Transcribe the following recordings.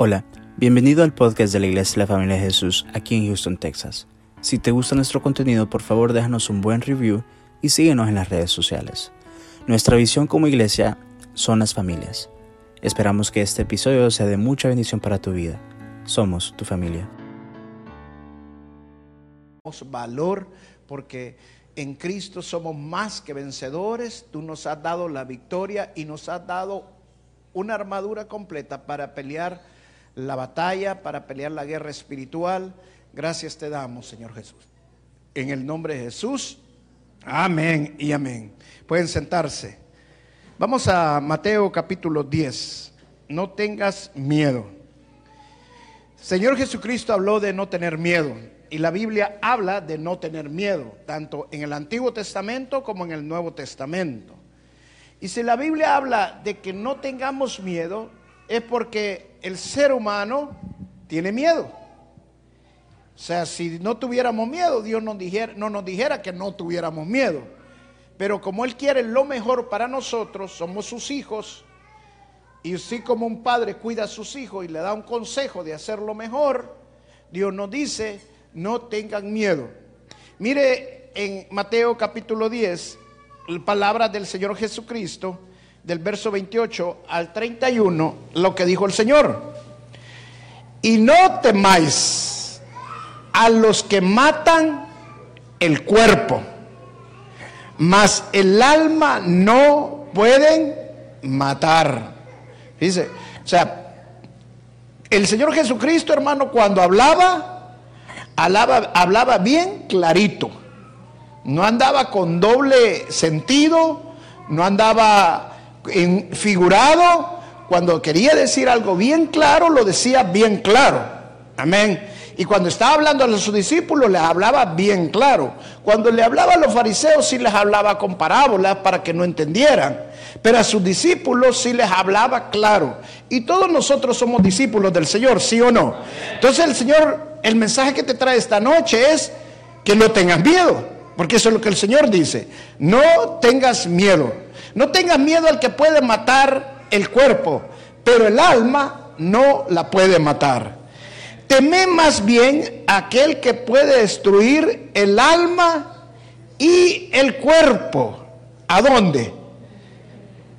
Hola, bienvenido al podcast de la Iglesia de la Familia de Jesús aquí en Houston, Texas. Si te gusta nuestro contenido, por favor déjanos un buen review y síguenos en las redes sociales. Nuestra visión como iglesia son las familias. Esperamos que este episodio sea de mucha bendición para tu vida. Somos tu familia. Valor porque en Cristo somos más que vencedores. Tú nos has dado la victoria y nos has dado una armadura completa para pelear la batalla, para pelear la guerra espiritual. Gracias te damos, Señor Jesús. En el nombre de Jesús, amén y amén. Pueden sentarse. Vamos a Mateo capítulo 10. No tengas miedo. Señor Jesucristo habló de no tener miedo. Y la Biblia habla de no tener miedo, tanto en el Antiguo Testamento como en el Nuevo Testamento. Y si la Biblia habla de que no tengamos miedo, es porque el ser humano tiene miedo. O sea, si no tuviéramos miedo, Dios nos dijera, no nos dijera que no tuviéramos miedo. Pero como Él quiere lo mejor para nosotros, somos sus hijos, y así como un padre cuida a sus hijos y le da un consejo de hacer lo mejor, Dios nos dice, no tengan miedo. Mire en Mateo capítulo 10, palabras del Señor Jesucristo, del verso 28 al 31 lo que dijo el Señor. Y no temáis a los que matan el cuerpo, mas el alma no pueden matar. Dice, o sea, el Señor Jesucristo, hermano, cuando hablaba, hablaba, hablaba bien clarito. No andaba con doble sentido, no andaba figurado, cuando quería decir algo bien claro, lo decía bien claro. Amén. Y cuando estaba hablando a sus discípulos, les hablaba bien claro. Cuando le hablaba a los fariseos, sí les hablaba con parábolas para que no entendieran. Pero a sus discípulos sí les hablaba claro. Y todos nosotros somos discípulos del Señor, ¿sí o no? Entonces el Señor, el mensaje que te trae esta noche es que no tengas miedo. Porque eso es lo que el Señor dice. No tengas miedo. No tengas miedo al que puede matar el cuerpo, pero el alma no la puede matar. Teme más bien aquel que puede destruir el alma y el cuerpo. ¿A dónde?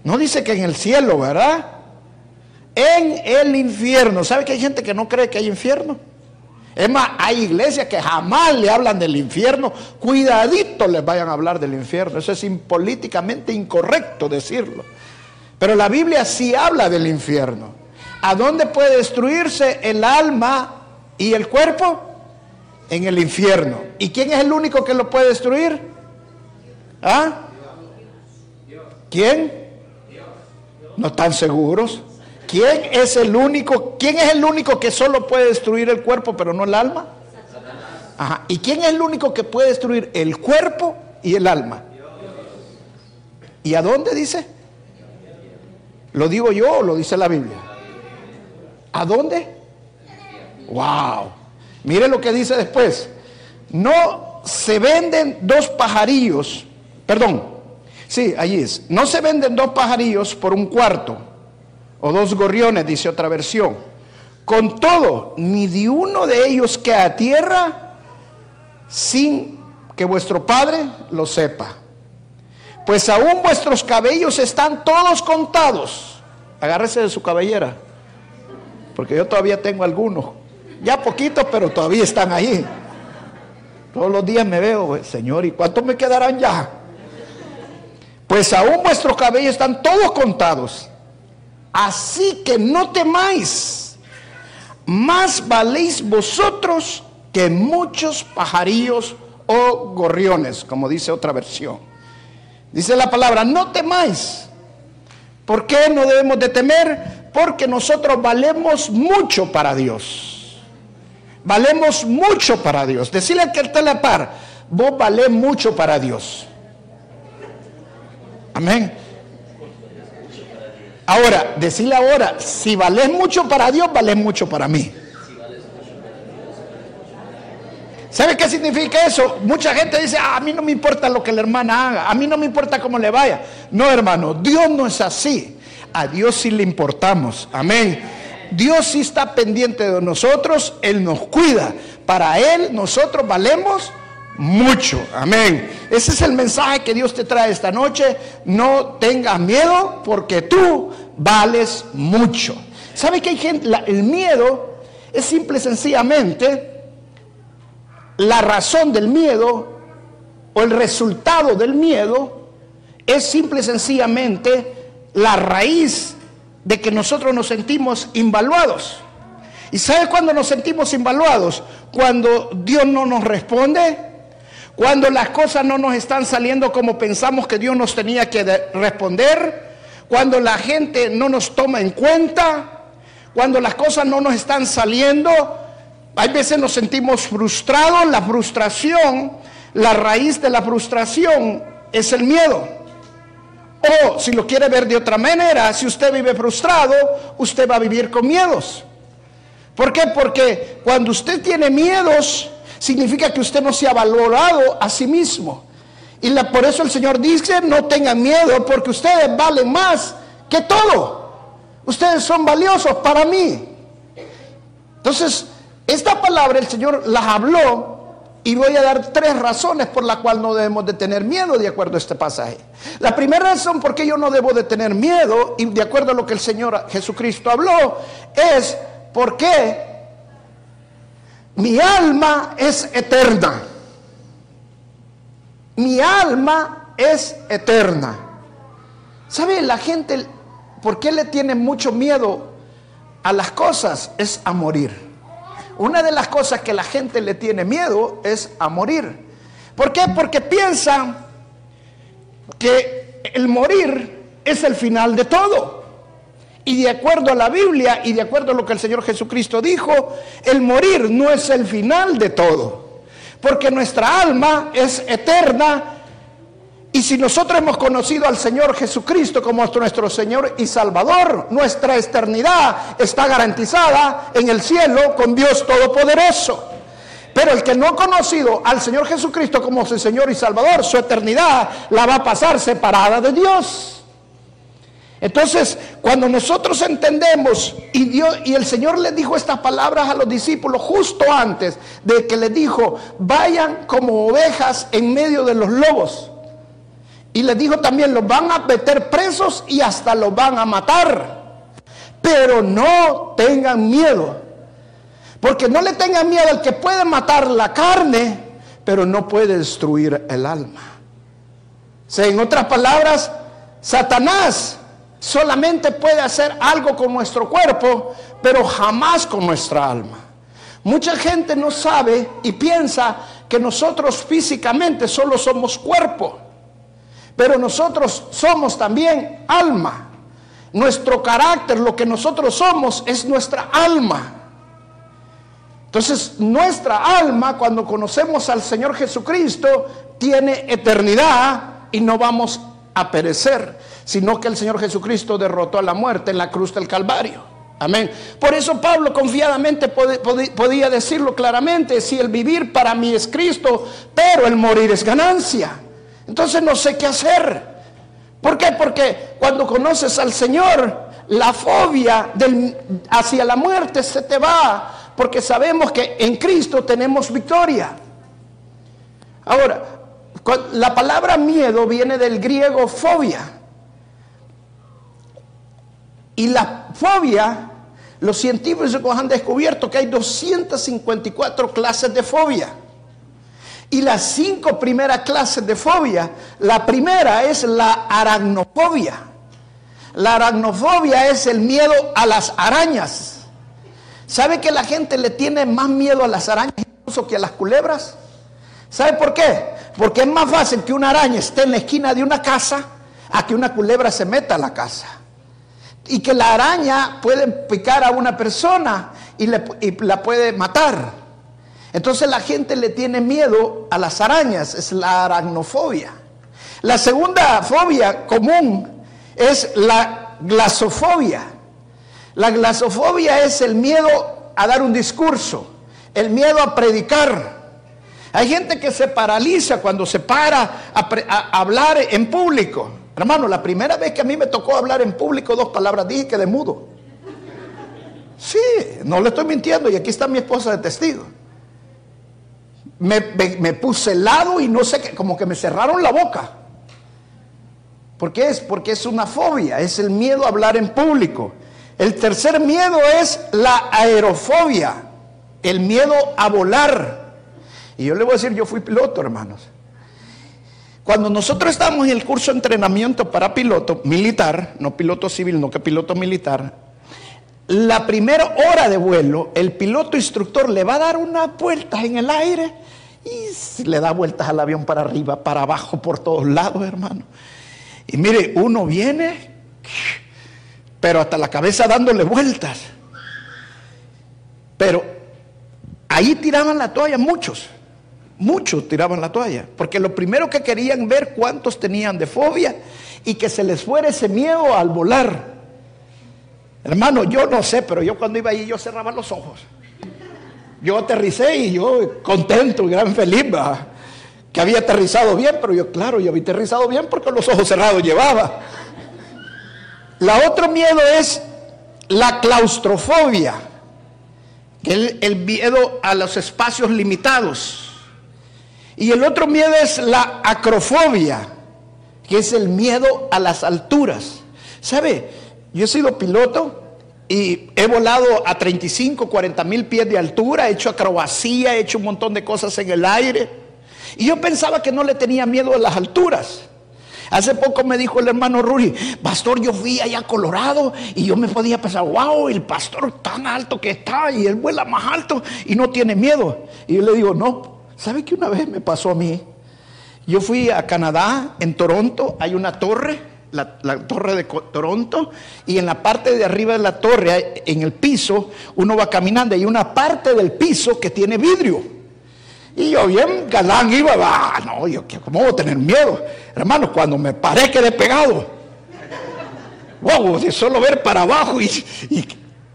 No dice que en el cielo, ¿verdad? En el infierno. ¿Sabe que hay gente que no cree que hay infierno? Es más, hay iglesias que jamás le hablan del infierno. Cuidadito les vayan a hablar del infierno. Eso es políticamente incorrecto decirlo. Pero la Biblia sí habla del infierno. ¿A dónde puede destruirse el alma y el cuerpo? En el infierno. ¿Y quién es el único que lo puede destruir? ¿Ah? ¿Quién? ¿No están seguros? ¿Quién es el único? ¿Quién es el único que solo puede destruir el cuerpo pero no el alma? Ajá. ¿Y quién es el único que puede destruir el cuerpo y el alma? ¿Y a dónde dice? ¿Lo digo yo o lo dice la Biblia? ¿A dónde? Wow. Mire lo que dice después. No se venden dos pajarillos, perdón, sí, allí es. No se venden dos pajarillos por un cuarto o dos gorriones, dice otra versión. Con todo, ni de uno de ellos que a tierra sin que vuestro Padre lo sepa. Pues aún vuestros cabellos están todos contados. Agárrese de su cabellera, porque yo todavía tengo algunos. Ya poquitos, pero todavía están ahí. Todos los días me veo, Señor, ¿y cuántos me quedarán ya? Pues aún vuestros cabellos están todos contados. Así que no temáis, más valéis vosotros que muchos pajarillos o gorriones, como dice otra versión. Dice la palabra, no temáis. ¿Por qué no debemos de temer? Porque nosotros valemos mucho para Dios. Valemos mucho para Dios. Decirle que el la par, vos valés mucho para Dios. Amén. Ahora, decirle ahora, si vales mucho para Dios, vales mucho para mí. ¿Sabe qué significa eso? Mucha gente dice, ah, a mí no me importa lo que la hermana haga, a mí no me importa cómo le vaya. No, hermano, Dios no es así. A Dios sí le importamos. Amén. Dios sí está pendiente de nosotros, Él nos cuida. Para Él nosotros valemos mucho. Amén. Ese es el mensaje que Dios te trae esta noche. No tengas miedo porque tú vales mucho. ¿Sabe que hay gente? el miedo es simple y sencillamente la razón del miedo o el resultado del miedo es simple y sencillamente la raíz de que nosotros nos sentimos invaluados. ¿Y sabe cuándo nos sentimos invaluados? Cuando Dios no nos responde, cuando las cosas no nos están saliendo como pensamos que Dios nos tenía que responder, cuando la gente no nos toma en cuenta, cuando las cosas no nos están saliendo, hay veces nos sentimos frustrados, la frustración, la raíz de la frustración es el miedo. O si lo quiere ver de otra manera, si usted vive frustrado, usted va a vivir con miedos. ¿Por qué? Porque cuando usted tiene miedos, significa que usted no se ha valorado a sí mismo. Y por eso el Señor dice, no tengan miedo, porque ustedes valen más que todo. Ustedes son valiosos para mí. Entonces, esta palabra el Señor las habló y voy a dar tres razones por las cuales no debemos de tener miedo de acuerdo a este pasaje. La primera razón por qué yo no debo de tener miedo, y de acuerdo a lo que el Señor Jesucristo habló, es porque mi alma es eterna. Mi alma es eterna. ¿Sabe la gente por qué le tiene mucho miedo a las cosas? Es a morir. Una de las cosas que la gente le tiene miedo es a morir. ¿Por qué? Porque piensan que el morir es el final de todo. Y de acuerdo a la Biblia y de acuerdo a lo que el Señor Jesucristo dijo, el morir no es el final de todo. Porque nuestra alma es eterna y si nosotros hemos conocido al Señor Jesucristo como nuestro Señor y Salvador, nuestra eternidad está garantizada en el cielo con Dios Todopoderoso. Pero el que no ha conocido al Señor Jesucristo como su Señor y Salvador, su eternidad la va a pasar separada de Dios. Entonces, cuando nosotros entendemos y Dios y el Señor le dijo estas palabras a los discípulos justo antes de que les dijo, "Vayan como ovejas en medio de los lobos." Y les dijo también, los van a meter presos y hasta los van a matar. Pero no tengan miedo. Porque no le tengan miedo al que puede matar la carne, pero no puede destruir el alma. O en otras palabras, Satanás solamente puede hacer algo con nuestro cuerpo, pero jamás con nuestra alma. Mucha gente no sabe y piensa que nosotros físicamente solo somos cuerpo. Pero nosotros somos también alma. Nuestro carácter, lo que nosotros somos, es nuestra alma. Entonces, nuestra alma, cuando conocemos al Señor Jesucristo, tiene eternidad y no vamos a perecer, sino que el Señor Jesucristo derrotó a la muerte en la cruz del Calvario. Amén. Por eso Pablo confiadamente podía decirlo claramente, si el vivir para mí es Cristo, pero el morir es ganancia. Entonces no sé qué hacer. ¿Por qué? Porque cuando conoces al Señor, la fobia hacia la muerte se te va, porque sabemos que en Cristo tenemos victoria. Ahora, la palabra miedo viene del griego fobia. Y la fobia, los científicos han descubierto que hay 254 clases de fobia. Y las cinco primeras clases de fobia, la primera es la aracnofobia. La aracnofobia es el miedo a las arañas. ¿Sabe que la gente le tiene más miedo a las arañas incluso que a las culebras? ¿Sabe por qué? Porque es más fácil que una araña esté en la esquina de una casa a que una culebra se meta a la casa. Y que la araña puede picar a una persona y, y la puede matar. Entonces la gente le tiene miedo a las arañas, es la aracnofobia. La segunda fobia común es la glasofobia. La glasofobia es el miedo a dar un discurso, el miedo a predicar. Hay gente que se paraliza cuando se para a, hablar en público. Hermano, la primera vez que a mí me tocó hablar en público dos palabras dije que de mudo. Sí, no le estoy mintiendo y aquí está mi esposa de testigo. Me, me, puse helado y no sé qué, como que me cerraron la boca. ¿Por qué es? Porque es una fobia, es el miedo a hablar en público. El tercer miedo es la aerofobia, el miedo a volar. Y yo le voy a decir, yo fui piloto, hermanos. Cuando nosotros estábamos en el curso de entrenamiento para piloto militar, no piloto civil, no que piloto militar, la primera hora de vuelo, el piloto instructor le va a dar unas vueltas en el aire y le da vueltas al avión para arriba, para abajo, por todos lados, hermano. Y mire, uno viene pero hasta la cabeza dándole vueltas. Pero ahí tiraban la toalla muchos, muchos tiraban la toalla, porque lo primero que querían ver cuántos tenían de fobia y que se les fuera ese miedo al volar. Hermano, yo no sé, pero yo cuando iba allí yo cerraba los ojos. Yo aterricé y yo contento, gran feliz, que había aterrizado bien, pero yo, claro, yo había aterrizado bien porque los ojos cerrados llevaba. La otro miedo es la claustrofobia, que es el miedo a los espacios limitados. Y el otro miedo es la acrofobia, que es el miedo a las alturas. ¿Sabe? Yo he sido piloto y he volado a 35, 40 mil pies de altura, he hecho acrobacía, he hecho un montón de cosas en el aire. Y yo pensaba que no le tenía miedo a las alturas. Hace poco me dijo el hermano Ruri, pastor, yo fui allá a Colorado y yo me podía pensar, wow, el pastor tan alto que está y él vuela más alto y no tiene miedo. Y yo le digo, no, ¿sabe que una vez me pasó a mí? Yo fui a Canadá, en Toronto, hay una torre, la, la, torre de Toronto, y en la parte de arriba de la torre, en el piso, uno va caminando y hay una parte del piso que tiene vidrio. Y yo bien galán iba, ah, no, yo cómo voy a tener miedo. Hermano, cuando me paré quedé pegado. Wow, de solo ver para abajo y,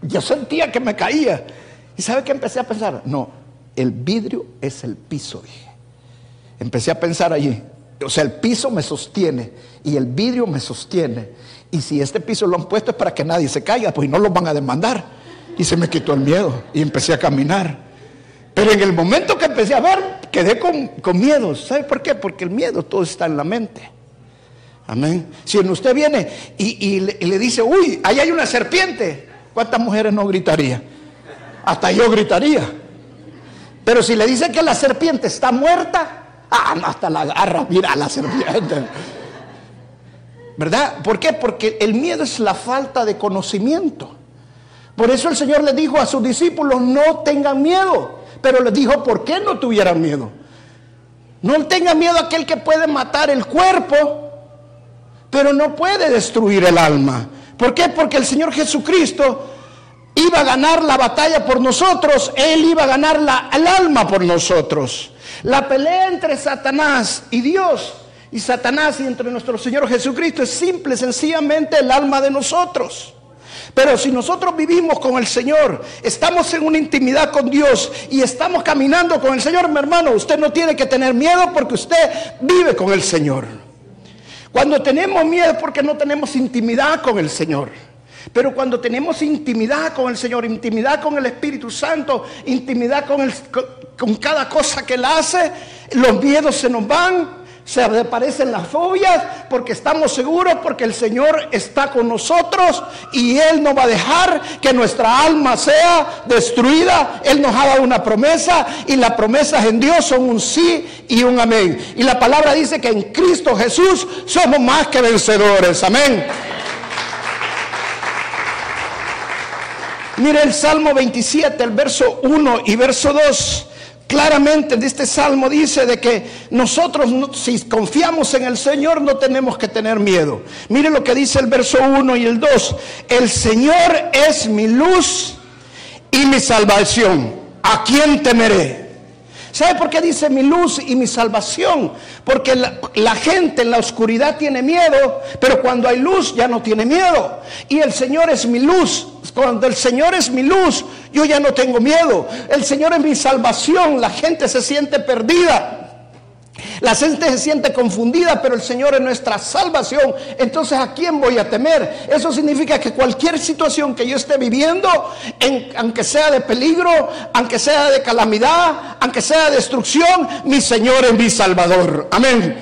yo sentía que me caía. ¿Y sabe qué empecé a pensar? No, el vidrio es el piso, dije. Empecé a pensar allí. O sea, el piso me sostiene y el vidrio me sostiene. Y si este piso lo han puesto es para que nadie se caiga, pues no lo van a demandar. Y se me quitó el miedo y empecé a caminar. Pero en el momento que empecé a ver, quedé con, miedo. ¿Sabe por qué? Porque el miedo todo está en la mente. Amén. Si usted viene y, le, dice, uy, ahí hay una serpiente, ¿cuántas mujeres no gritaría? Hasta yo gritaría. Pero si le dice que la serpiente está muerta, ah, no, hasta la agarra, mira la serpiente. ¿Verdad? ¿Por qué? Porque el miedo es la falta de conocimiento. Por eso el Señor le dijo a sus discípulos, no tengan miedo pero les dijo, ¿por qué no tuvieran miedo? No tengan miedo a aquel que puede matar el cuerpo, pero no puede destruir el alma. ¿Por qué? Porque el Señor Jesucristo iba a ganar la batalla por nosotros, Él iba a ganar la, el alma por nosotros. La pelea entre Satanás y Dios, y Satanás y entre nuestro Señor Jesucristo es simple, sencillamente el alma de nosotros. Pero si nosotros vivimos con el Señor, estamos en una intimidad con Dios y estamos caminando con el Señor, mi hermano, usted no tiene que tener miedo porque usted vive con el Señor. Cuando tenemos miedo es porque no tenemos intimidad con el Señor. Pero cuando tenemos intimidad con el Señor, intimidad con el Espíritu Santo, intimidad con, con cada cosa que Él hace, los miedos se nos van, se desaparecen las fobias porque estamos seguros porque el Señor está con nosotros y Él no va a dejar que nuestra alma sea destruida. Él nos ha dado una promesa y las promesas en Dios son un sí y un amén. Y la palabra dice que en Cristo Jesús somos más que vencedores. Amén. Mire el Salmo 27, el verso 1 y verso 2 claramente en este salmo dice de que nosotros si confiamos en el Señor no tenemos que tener miedo. Mire lo que dice el verso 1 y el 2. El Señor es mi luz y mi salvación. ¿A quién temeré? ¿Sabe por qué dice mi luz y mi salvación? Porque la, gente en la oscuridad tiene miedo, pero cuando hay luz ya no tiene miedo. Y el Señor es mi luz. Cuando el Señor es mi luz, yo ya no tengo miedo. El Señor es mi salvación. La gente se siente perdida. La gente se siente confundida, pero el Señor es nuestra salvación. Entonces, ¿a quién voy a temer? Eso significa que cualquier situación que yo esté viviendo, aunque sea de peligro, aunque sea de calamidad, aunque sea de destrucción, mi Señor es mi Salvador. Amén.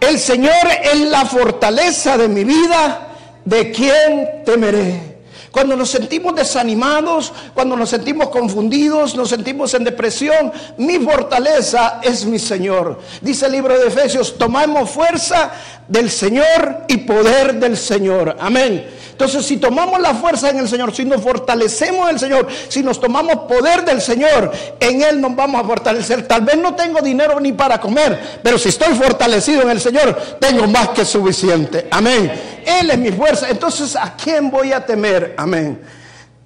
El Señor es la fortaleza de mi vida. ¿De quién temeré? Cuando nos sentimos desanimados, cuando nos sentimos confundidos, nos sentimos en depresión, mi fortaleza es mi Señor. Dice el libro de Efesios, tomamos fuerza del Señor y poder del Señor. Amén. Entonces, si tomamos la fuerza en el Señor, si nos fortalecemos en el Señor, si nos tomamos poder del Señor, en Él nos vamos a fortalecer. Tal vez no tengo dinero ni para comer, pero si estoy fortalecido en el Señor, tengo más que suficiente. Amén. Él es mi fuerza. Entonces, ¿a quién voy a temer? Amén.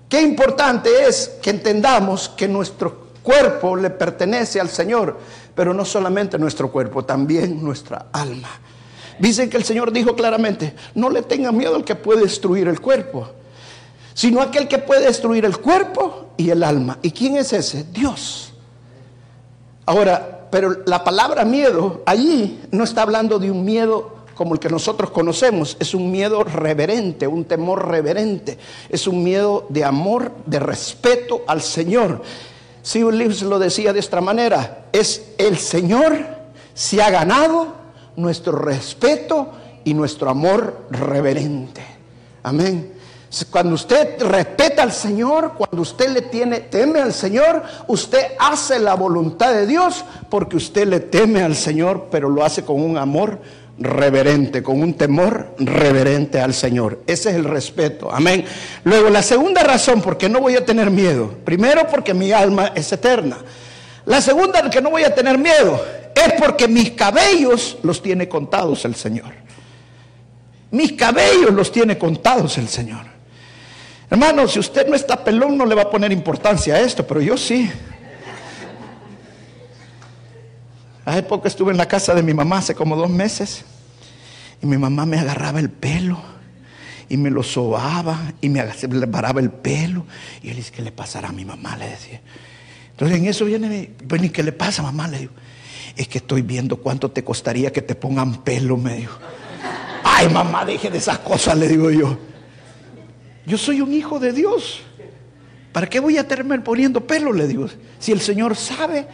Qué importante es que entendamos que nuestro cuerpo le pertenece al Señor, pero no solamente nuestro cuerpo, también nuestra alma. Dicen que el Señor dijo claramente, no le tengan miedo al que puede destruir el cuerpo, sino aquel que puede destruir el cuerpo y el alma. ¿Y quién es ese? Dios. Ahora, pero la palabra miedo allí no está hablando de un miedo como el que nosotros conocemos, es un miedo reverente, un temor reverente, es un miedo de amor, de respeto al Señor. Si Lewis lo decía de esta manera, es el Señor se ha ganado nuestro respeto y nuestro amor reverente. Amén. Cuando usted respeta al Señor, cuando usted le tiene, teme al Señor, usted hace la voluntad de Dios porque usted le teme al Señor, pero lo hace con un amor reverente, con un temor reverente al Señor. Ese es el respeto. Amén. Luego, la segunda razón por qué no voy a tener miedo. Primero, porque mi alma es eterna. La segunda, que no voy a tener miedo, es porque mis cabellos los tiene contados el Señor. Mis cabellos los tiene contados el Señor. Hermano, si usted no está pelón, no le va a poner importancia a esto, pero yo sí. Hace poco estuve en la casa de mi mamá, hace como dos meses, y mi mamá me agarraba el pelo y me lo sobaba y me paraba el pelo. Y él dice, ¿qué le pasará a mi mamá? Le decía. Entonces en eso viene, ¿y qué le pasa, mamá? Le digo, es que estoy viendo cuánto te costaría que te pongan pelo, me dijo. Ay, mamá, deje de esas cosas, le digo yo. Yo soy un hijo de Dios. ¿Para qué voy a tenerme poniendo pelo? Le digo. Si el Señor sabe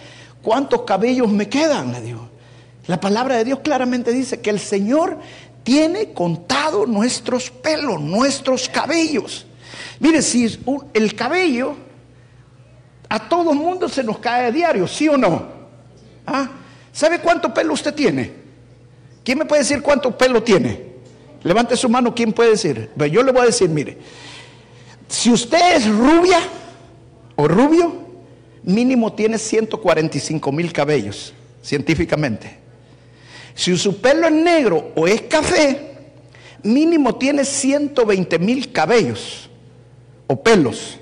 cuántos cabellos me quedan, le digo. La palabra de Dios claramente dice que el Señor tiene contado nuestros pelos, nuestros cabellos. Mire, si el cabello a todo mundo se nos cae a diario, ¿sí o no? ¿Ah? ¿Sabe cuánto pelo usted tiene? ¿Quién me puede decir cuánto pelo tiene? Levante su mano, ¿quién puede decir? Yo le voy a decir, mire, si usted es rubia o rubio, mínimo tiene 145 mil cabellos, científicamente. Si su pelo es negro o es café, mínimo tiene 120 mil cabellos o pelos.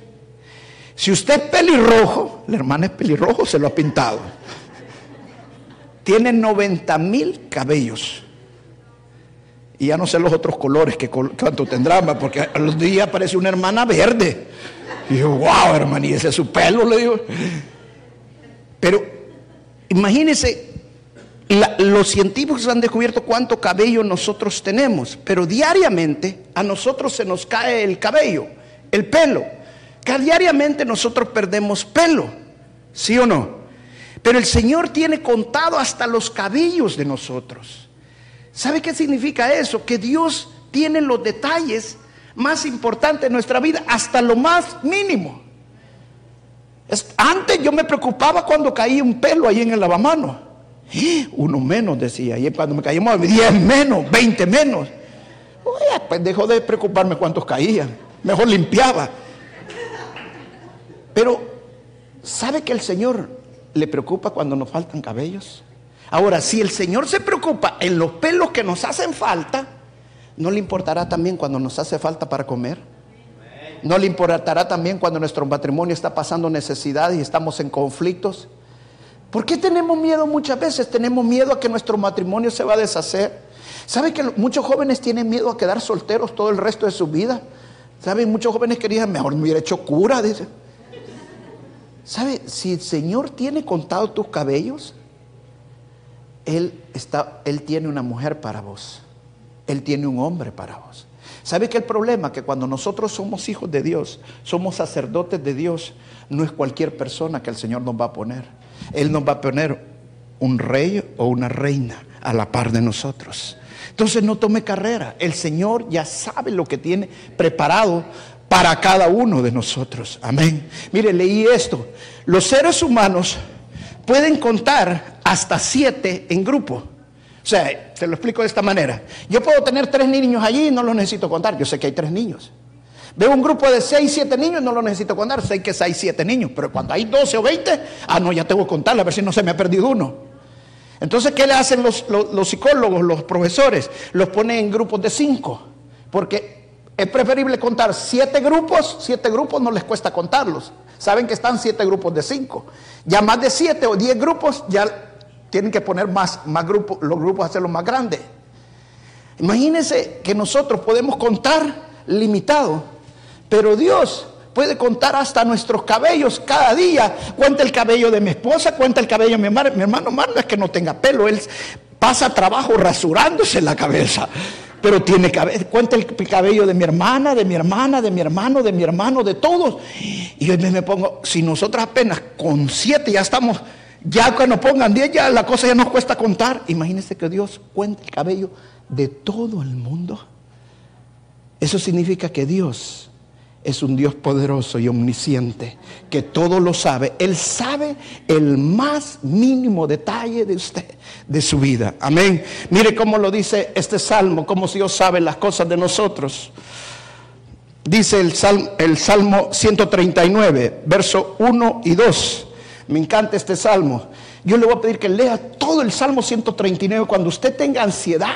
Si usted es pelirrojo, la hermana es pelirrojo, se lo ha pintado tiene 90 mil cabellos. Y ya no sé los otros colores que cuánto tendrá, porque a los días aparece una hermana verde. Y yo, wow, hermana, y ese es su pelo, le digo. Pero imagínense, los científicos han descubierto cuánto cabello nosotros tenemos, pero diariamente a nosotros se nos cae el cabello, el pelo. Que diariamente nosotros perdemos pelo, ¿sí o no? Pero el Señor tiene contado hasta los cabellos de nosotros. ¿Sabe qué significa eso? Que Dios tiene los detalles más importantes de nuestra vida, hasta lo más mínimo. Antes yo me preocupaba cuando caía un pelo ahí en el lavamano. Uno menos, decía. Y cuando me caíamos, 10 menos, 20 menos. pues dejó de preocuparme cuántos caían. Mejor limpiaba. Pero, ¿sabe que el Señor le preocupa cuando nos faltan cabellos? Ahora, si el Señor se preocupa en los pelos que nos hacen falta, ¿no le importará también cuando nos hace falta para comer? ¿No le importará también cuando nuestro matrimonio está pasando necesidad y estamos en conflictos? ¿Por qué tenemos miedo muchas veces? Tenemos miedo a que nuestro matrimonio se va a deshacer. ¿Sabe que muchos jóvenes tienen miedo a quedar solteros todo el resto de su vida? ¿Sabe? Muchos jóvenes querían, mejor me hubiera hecho cura. ¿Sabe? Si el Señor tiene contado tus cabellos, Él, está, él tiene una mujer para vos. Él tiene un hombre para vos. ¿Sabe que el problema? Que cuando nosotros somos hijos de Dios, somos sacerdotes de Dios, no es cualquier persona que el Señor nos va a poner. Él nos va a poner un rey o una reina a la par de nosotros. Entonces no tome carrera. El Señor ya sabe lo que tiene preparado para cada uno de nosotros. Amén. Mire, leí esto. Los seres humanos pueden contar hasta siete en grupo. O sea, se lo explico de esta manera. Yo puedo tener tres niños allí y no los necesito contar. Yo sé que hay tres niños. Veo un grupo de seis, siete niños, no lo necesito contar. Sé que hay siete niños. Pero cuando hay doce o veinte, ah, no, ya tengo que contarle a ver si no se me ha perdido uno. Entonces, ¿qué le hacen los psicólogos, los profesores? Los ponen en grupos de cinco. Porque es preferible contar siete grupos. Siete grupos no les cuesta contarlos. Saben que están siete grupos de cinco. Ya más de siete o diez grupos, ya tienen que poner más, más grupos, los grupos hacerlos más grandes. Imagínense que nosotros podemos contar limitado, pero Dios puede contar hasta nuestros cabellos cada día. Cuenta el cabello de mi esposa, cuenta el cabello de mi hermano. Mi hermano no es que no tenga pelo, él pasa trabajo rasurándose la cabeza. Pero tiene cabello, cuenta el cabello de mi hermana, de mi hermana, de mi hermano, de mi hermano, de todos. Y yo me pongo, si nosotros apenas con siete ya estamos, ya cuando pongan diez, ya la cosa ya nos cuesta contar. Imagínense que Dios cuenta el cabello de todo el mundo. Eso significa que Dios es un Dios poderoso y omnisciente, que todo lo sabe. Él sabe el más mínimo detalle de usted, de su vida. Amén. Mire cómo lo dice este salmo, cómo Dios sabe las cosas de nosotros. Dice el salmo, el salmo 139, verso 1 y 2. Me encanta este salmo. Yo le voy a pedir que lea todo el Salmo 139 cuando usted tenga ansiedad,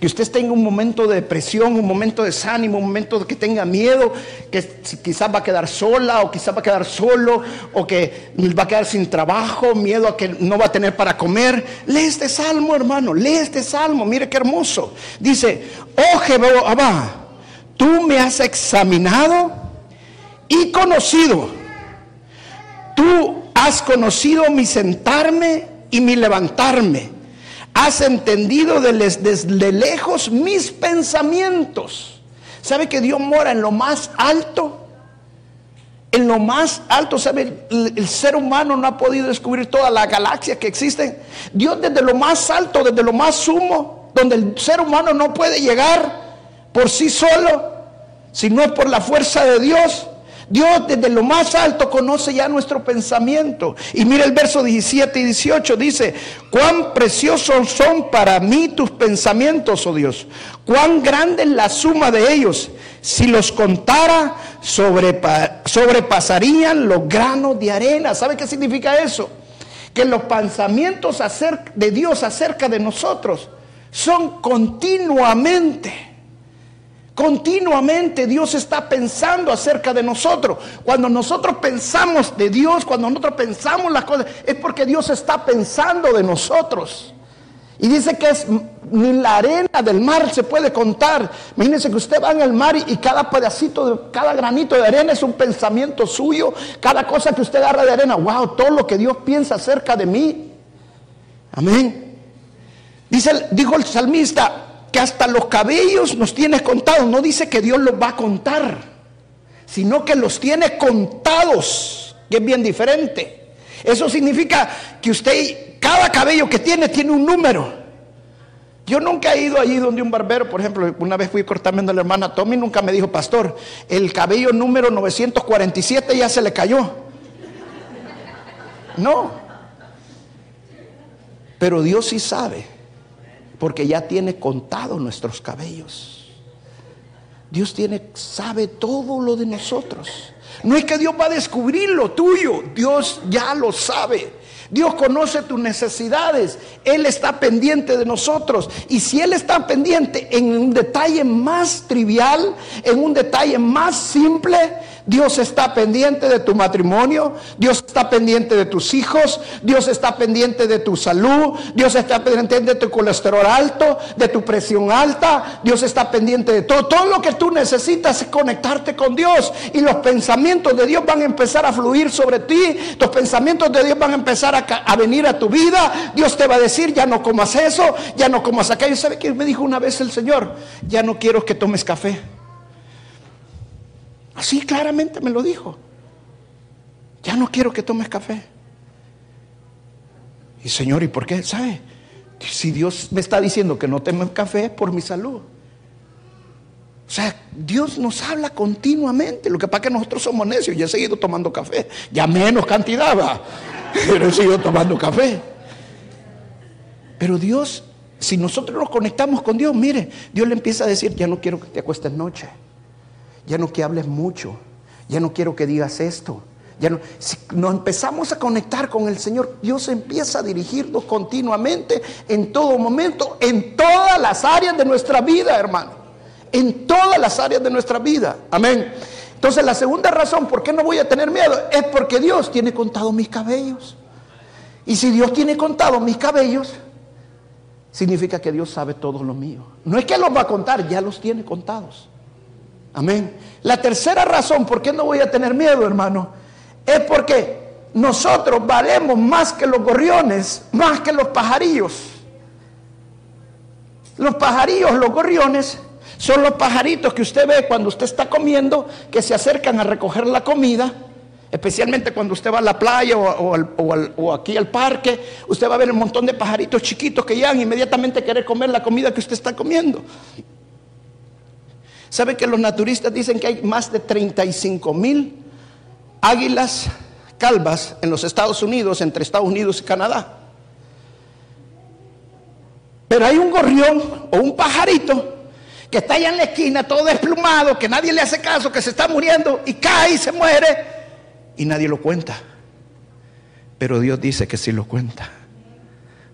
que usted tenga un momento de depresión, un momento de desánimo, un momento de que tenga miedo, que quizás va a quedar sola o quizás va a quedar solo o que va a quedar sin trabajo, miedo a que no va a tener para comer. Lee este salmo, hermano, lee este salmo, mire qué hermoso. Dice, oh Jehová, tú me has examinado y conocido. Tú Has conocido mi sentarme y mi levantarme. Has entendido desde lejos mis pensamientos. ¿Sabe que Dios mora en lo más alto? En lo más alto, ¿sabe? El, ser humano no ha podido descubrir todas las galaxias que existen. Dios desde lo más alto, desde lo más sumo, donde el ser humano no puede llegar por sí solo, sino por la fuerza de Dios. Dios desde lo más alto conoce ya nuestro pensamiento. Y mira el verso 17 y 18, dice, cuán preciosos son para mí tus pensamientos, oh Dios, cuán grande es la suma de ellos. Si los contara, sobrepasarían los granos de arena. ¿Sabe qué significa eso? Que los pensamientos de Dios acerca de nosotros son continuamente Continuamente Dios está pensando acerca de nosotros. Cuando nosotros pensamos de Dios, cuando nosotros pensamos las cosas, es porque Dios está pensando de nosotros. Y dice que es ni la arena del mar se puede contar. Imagínense que usted va en el mar y, cada pedacito, de, cada granito de arena es un pensamiento suyo. Cada cosa que usted agarra de arena, wow, todo lo que Dios piensa acerca de mí. Amén. Dice, dijo el salmista, que hasta los cabellos nos tienes contados. No dice que Dios los va a contar, sino que los tiene contados, que es bien diferente. Eso significa que usted, cada cabello que tiene, tiene un número. Yo nunca he ido allí donde un barbero, por ejemplo, una vez fui cortando a la hermana Tommy, nunca me dijo, pastor, el cabello número 947 ya se le cayó. No. Pero Dios sí sabe porque ya tiene contado nuestros cabellos. Dios tiene, sabe todo lo de nosotros. No es que Dios va a descubrir lo tuyo, Dios ya lo sabe. Dios conoce tus necesidades, Él está pendiente de nosotros. Y si Él está pendiente en un detalle más trivial, en un detalle más simple, Dios está pendiente de tu matrimonio, Dios está pendiente de tus hijos, Dios está pendiente de tu salud, Dios está pendiente de tu colesterol alto, de tu presión alta, Dios está pendiente de todo. Todo lo que tú necesitas es conectarte con Dios y los pensamientos de Dios van a empezar a fluir sobre ti, los pensamientos de Dios van a empezar a, venir a tu vida, Dios te va a decir, ya no comas eso, ya no comas aquello. ¿Sabe qué me dijo una vez el Señor? Ya no quiero que tomes café. Así claramente me lo dijo. Ya no quiero que tomes café. Y Señor, ¿y por qué? ¿Sabe? Si Dios me está diciendo que no tome café es por mi salud. O sea, Dios nos habla continuamente. Lo que pasa es que nosotros somos necios. Ya he seguido tomando café. Ya menos cantidad va. Pero seguido tomando café. Pero Dios, si nosotros nos conectamos con Dios, mire, Dios le empieza a decir, ya no quiero que te acuestes noche ya no que hables mucho, ya no quiero que digas esto. Ya no, si nos empezamos a conectar con el Señor, Dios empieza a dirigirnos continuamente, en todo momento, en todas las áreas de nuestra vida, hermano. En todas las áreas de nuestra vida. Amén. Entonces la segunda razón por qué no voy a tener miedo es porque Dios tiene contado mis cabellos. Y si Dios tiene contado mis cabellos, significa que Dios sabe todo lo mío. No es que los va a contar, ya los tiene contados. Amén. La tercera razón por qué no voy a tener miedo, hermano, es porque nosotros valemos más que los gorriones, más que los pajarillos. Los pajarillos, los gorriones, son los pajaritos que usted ve cuando usted está comiendo, que se acercan a recoger la comida, especialmente cuando usted va a la playa o, aquí al parque, usted va a ver un montón de pajaritos chiquitos que llegan inmediatamente a querer comer la comida que usted está comiendo. ¿Sabe que los naturistas dicen que hay más de 35 mil águilas calvas en los Estados Unidos, entre Estados Unidos y Canadá? Pero hay un gorrión o un pajarito que está allá en la esquina, todo desplumado, que nadie le hace caso, que se está muriendo y cae y se muere y nadie lo cuenta. Pero Dios dice que sí lo cuenta.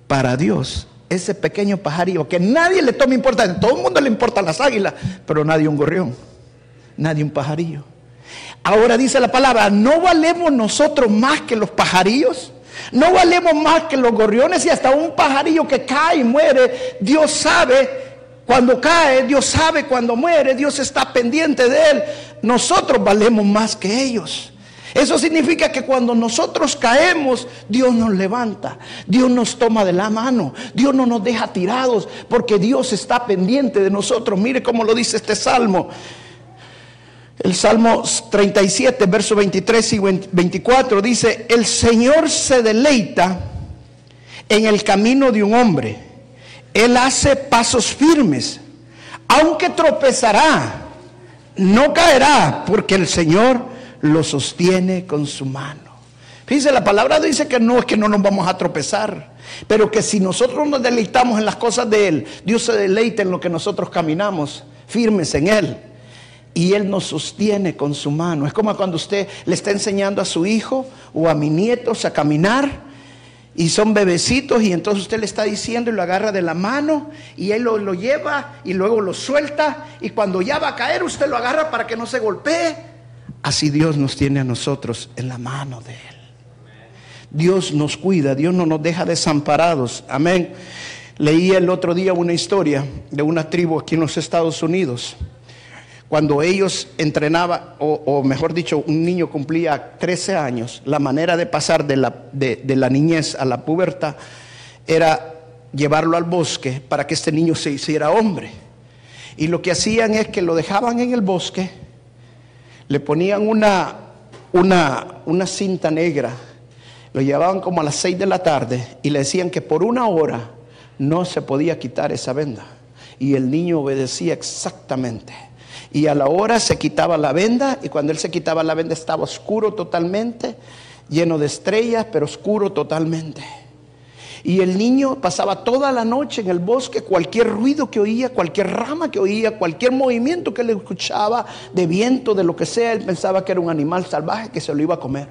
Para Dios ese pequeño pajarillo que nadie le toma importancia. Todo el mundo le importan las águilas, pero nadie un gorrión, nadie un pajarillo. Ahora dice la palabra, ¿no valemos nosotros más que los pajarillos? ¿No valemos más que los gorriones y hasta un pajarillo que cae y muere? Dios sabe cuando cae, Dios sabe cuando muere, Dios está pendiente de él. Nosotros valemos más que ellos. Eso significa que cuando nosotros caemos, Dios nos levanta, Dios nos toma de la mano, Dios no nos deja tirados, porque Dios está pendiente de nosotros. Mire cómo lo dice este salmo. El Salmo 37, versos 23 y 24 dice, el Señor se deleita en el camino de un hombre. Él hace pasos firmes, aunque tropezará, no caerá, porque el Señor lo sostiene con su mano. Fíjense, la palabra dice que no es que no nos vamos a tropezar, pero que si nosotros nos deleitamos en las cosas de Él, Dios se deleita en lo que nosotros caminamos, firmes en Él. Y Él nos sostiene con su mano. Es como cuando usted le está enseñando a su hijo o a mi nietos a caminar y son bebecitos y entonces usted le está diciendo y lo agarra de la mano y él lo, lo, lleva y luego lo suelta y cuando ya va a caer usted lo agarra para que no se golpee Así Dios nos tiene a nosotros en la mano de Él. Dios nos cuida, Dios no nos deja desamparados. Amén. Leí el otro día una historia de una tribu aquí en los Estados Unidos. Cuando ellos entrenaban, o, mejor dicho, un niño cumplía 13 años, la manera de pasar de la, de la niñez a la pubertad era llevarlo al bosque para que este niño se hiciera hombre. Y lo que hacían es que lo dejaban en el bosque le ponían una, una, una cinta negra, lo llevaban como a las seis de la tarde y le decían que por una hora no se podía quitar esa venda. Y el niño obedecía exactamente. Y a la hora se quitaba la venda y cuando él se quitaba la venda estaba oscuro totalmente, lleno de estrellas, pero oscuro totalmente. Y el niño pasaba toda la noche en el bosque, cualquier ruido que oía, cualquier rama que oía, cualquier movimiento que le escuchaba, de viento, de lo que sea, él pensaba que era un animal salvaje que se lo iba a comer.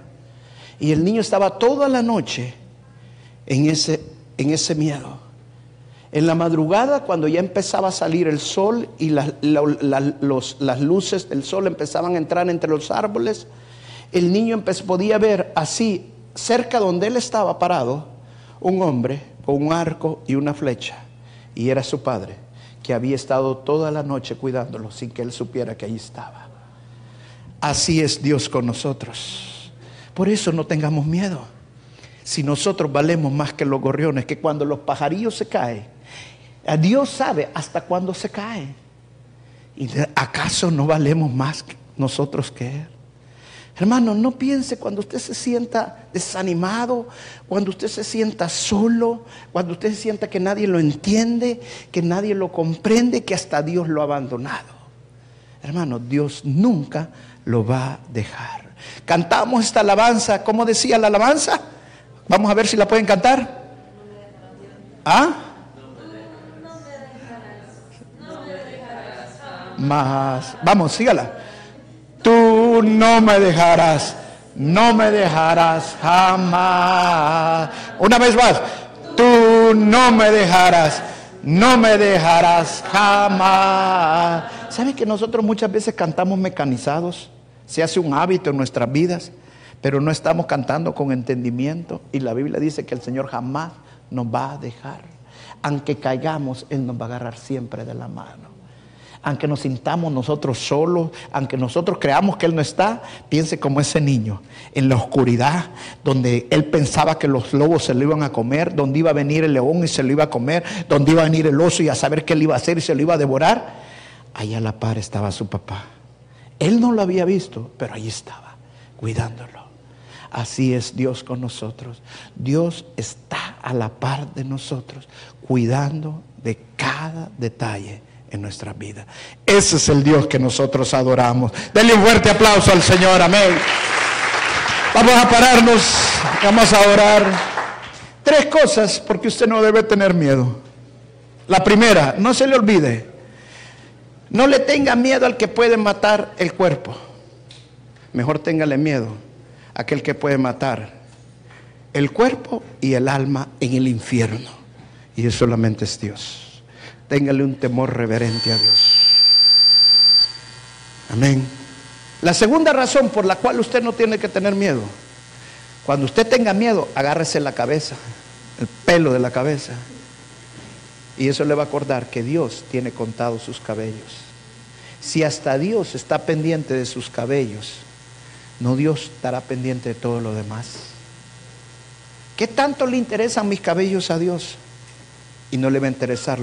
Y el niño estaba toda la noche en ese, en ese miedo. En la madrugada, cuando ya empezaba a salir el sol y las, las luces del sol empezaban a entrar entre los árboles, el niño podía ver así, cerca donde él estaba parado, un hombre con un arco y una flecha. Y era su padre, que había estado toda la noche cuidándolo sin que él supiera que ahí estaba. Así es Dios con nosotros. Por eso no tengamos miedo. Si nosotros valemos más que los gorriones, que cuando los pajarillos se caen, Dios sabe hasta cuándo se cae. ¿Y acaso no valemos más nosotros que Él? Hermano, no piense cuando usted se sienta desanimado, cuando usted se sienta solo, cuando usted se sienta que nadie lo entiende, que nadie lo comprende, que hasta Dios lo ha abandonado. Hermano, Dios nunca lo va a dejar. Cantamos esta alabanza, ¿cómo decía la alabanza? Vamos a ver si la pueden cantar. ¿Ah? más. Vamos, sígala. No me dejarás, no me dejarás jamás. Una vez más, tú no me dejarás, no me dejarás jamás. ¿Sabe que nosotros muchas veces cantamos mecanizados? Se hace un hábito en nuestras vidas, pero no estamos cantando con entendimiento. Y la Biblia dice que el Señor jamás nos va a dejar. Aunque caigamos, Él nos va a agarrar siempre de la mano aunque nos sintamos nosotros solos, aunque nosotros creamos que Él no está, piense como ese niño, en la oscuridad, donde Él pensaba que los lobos se lo iban a comer, donde iba a venir el león y se lo iba a comer, donde iba a venir el oso y a saber qué él iba a hacer y se lo iba a devorar. Allá a la par estaba su papá. Él no lo había visto, pero ahí estaba, cuidándolo. Así es Dios con nosotros. Dios está a la par de nosotros, cuidando de cada detalle en nuestra vida. Ese es el Dios que nosotros adoramos. Denle un fuerte aplauso al Señor, amén. Vamos a pararnos, vamos a orar. Tres cosas porque usted no debe tener miedo. La primera, no se le olvide, no le tenga miedo al que puede matar el cuerpo. Mejor téngale miedo a aquel que puede matar el cuerpo y el alma en el infierno. Y eso solamente es Dios. Téngale un temor reverente a Dios. Amén. La segunda razón por la cual usted no tiene que tener miedo. Cuando usted tenga miedo, agárrese la cabeza, el pelo de la cabeza. Y eso le va a acordar que Dios tiene contados sus cabellos. Si hasta Dios está pendiente de sus cabellos, no Dios estará pendiente de todo lo demás. ¿Qué tanto le interesan mis cabellos a Dios? Y no le va a interesar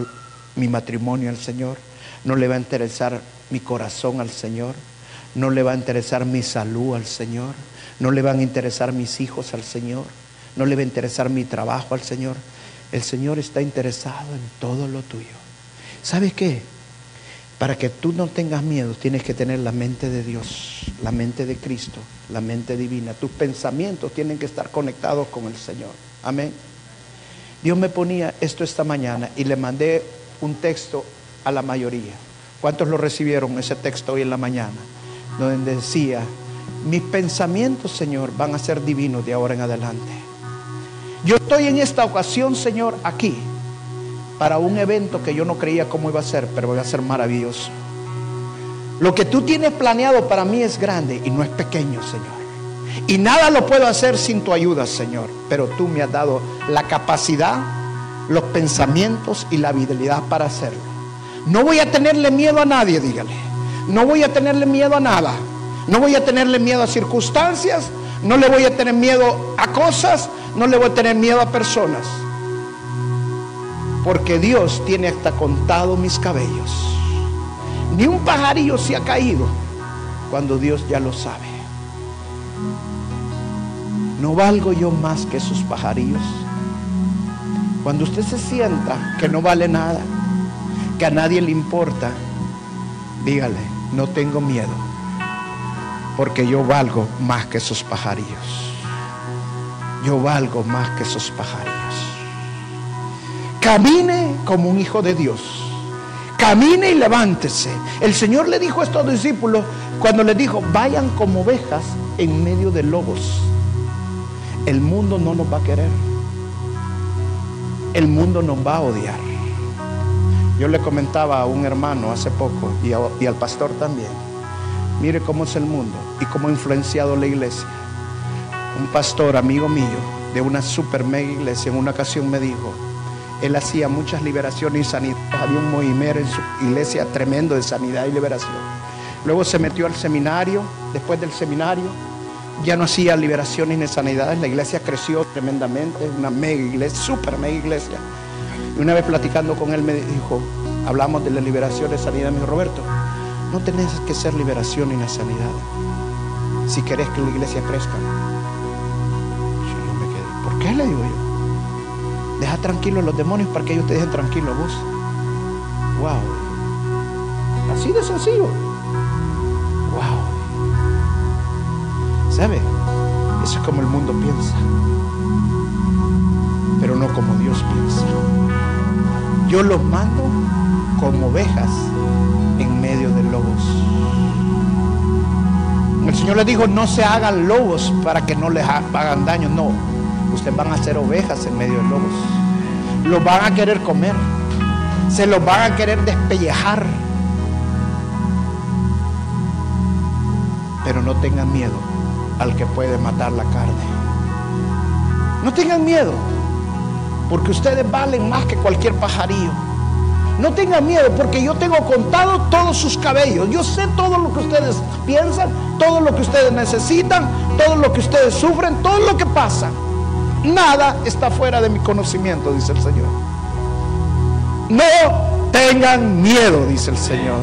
mi matrimonio al Señor, no le va a interesar mi corazón al Señor, no le va a interesar mi salud al Señor, no le van a interesar mis hijos al Señor, no le va a interesar mi trabajo al Señor. El Señor está interesado en todo lo tuyo. ¿Sabes qué? Para que tú no tengas miedo, tienes que tener la mente de Dios, la mente de Cristo, la mente divina. Tus pensamientos tienen que estar conectados con el Señor. Amén. Dios me ponía esto esta mañana y le mandé un texto a la mayoría. ¿Cuántos lo recibieron ese texto hoy en la mañana? Donde decía, mis pensamientos, Señor, van a ser divinos de ahora en adelante. Yo estoy en esta ocasión, Señor, aquí, para un evento que yo no creía cómo iba a ser, pero va a ser maravilloso. Lo que tú tienes planeado para mí es grande y no es pequeño, Señor. Y nada lo puedo hacer sin tu ayuda, Señor. Pero tú me has dado la capacidad los pensamientos y la habilidad para hacerlo. No voy a tenerle miedo a nadie, dígale. No voy a tenerle miedo a nada. No voy a tenerle miedo a circunstancias. No le voy a tener miedo a cosas. No le voy a tener miedo a personas. Porque Dios tiene hasta contado mis cabellos. Ni un pajarillo se ha caído cuando Dios ya lo sabe. ¿No valgo yo más que esos pajarillos? Cuando usted se sienta que no vale nada, que a nadie le importa, dígale, no tengo miedo, porque yo valgo más que esos pajarillos. Yo valgo más que esos pajarillos. Camine como un hijo de Dios. Camine y levántese. El Señor le dijo a estos discípulos cuando les dijo, vayan como ovejas en medio de lobos. El mundo no nos va a querer el mundo nos va a odiar. Yo le comentaba a un hermano hace poco y, al pastor también. Mire cómo es el mundo y cómo ha influenciado la iglesia. Un pastor, amigo mío, de una super mega iglesia, en una ocasión me dijo, él hacía muchas liberaciones y sanidades. Había un movimiento en su iglesia tremendo de sanidad y liberación. Luego se metió al seminario. Después del seminario ya no hacía liberaciones ni sanidades. La iglesia creció tremendamente. Una mega iglesia, super mega iglesia. Y una vez platicando con él me dijo, hablamos de la liberación de sanidad. Me dijo, Roberto, no tenés que ser liberación ni la sanidad. Si querés que la iglesia crezca. Yo me quedé. ¿Por qué le digo yo? Deja tranquilos los demonios para que ellos te dejen tranquilo vos. Wow. Así de sencillo. Wow. ¿Sabe? Eso es como el mundo piensa. Pero no como Dios piensa. Yo los mando como ovejas en medio de lobos. El Señor les dijo, no se hagan lobos para que no les hagan daño. No, ustedes van a ser ovejas en medio de lobos. Los van a querer comer. Se los van a querer despellejar. Pero no tengan miedo al que puede matar la carne. No tengan miedo, porque ustedes valen más que cualquier pajarillo. No tengan miedo, porque yo tengo contado todos sus cabellos. Yo sé todo lo que ustedes piensan, todo lo que ustedes necesitan, todo lo que ustedes sufren, todo lo que pasa. Nada está fuera de mi conocimiento, dice el Señor. No tengan miedo, dice el Señor.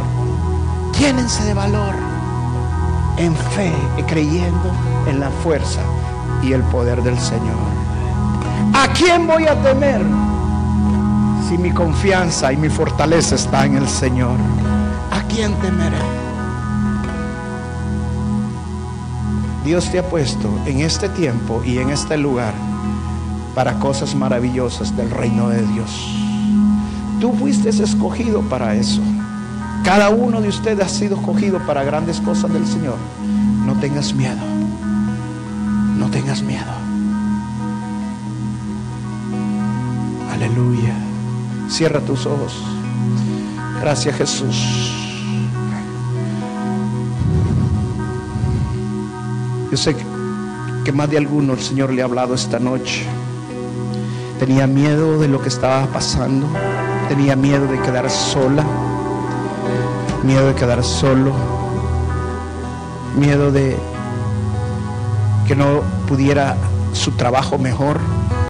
Llénense de valor, en fe y creyendo en la fuerza y el poder del Señor. ¿A quién voy a temer si mi confianza y mi fortaleza está en el Señor? ¿A quién temeré? Dios te ha puesto en este tiempo y en este lugar para cosas maravillosas del reino de Dios. Tú fuiste escogido para eso. Cada uno de ustedes ha sido escogido para grandes cosas del Señor. No tengas miedo. No tengas miedo. Aleluya. Cierra tus ojos. Gracias Jesús. Yo sé que más de alguno el Señor le ha hablado esta noche. Tenía miedo de lo que estaba pasando. Tenía miedo de quedar sola. Miedo de quedar solo. Miedo de que no pudiera su trabajo mejor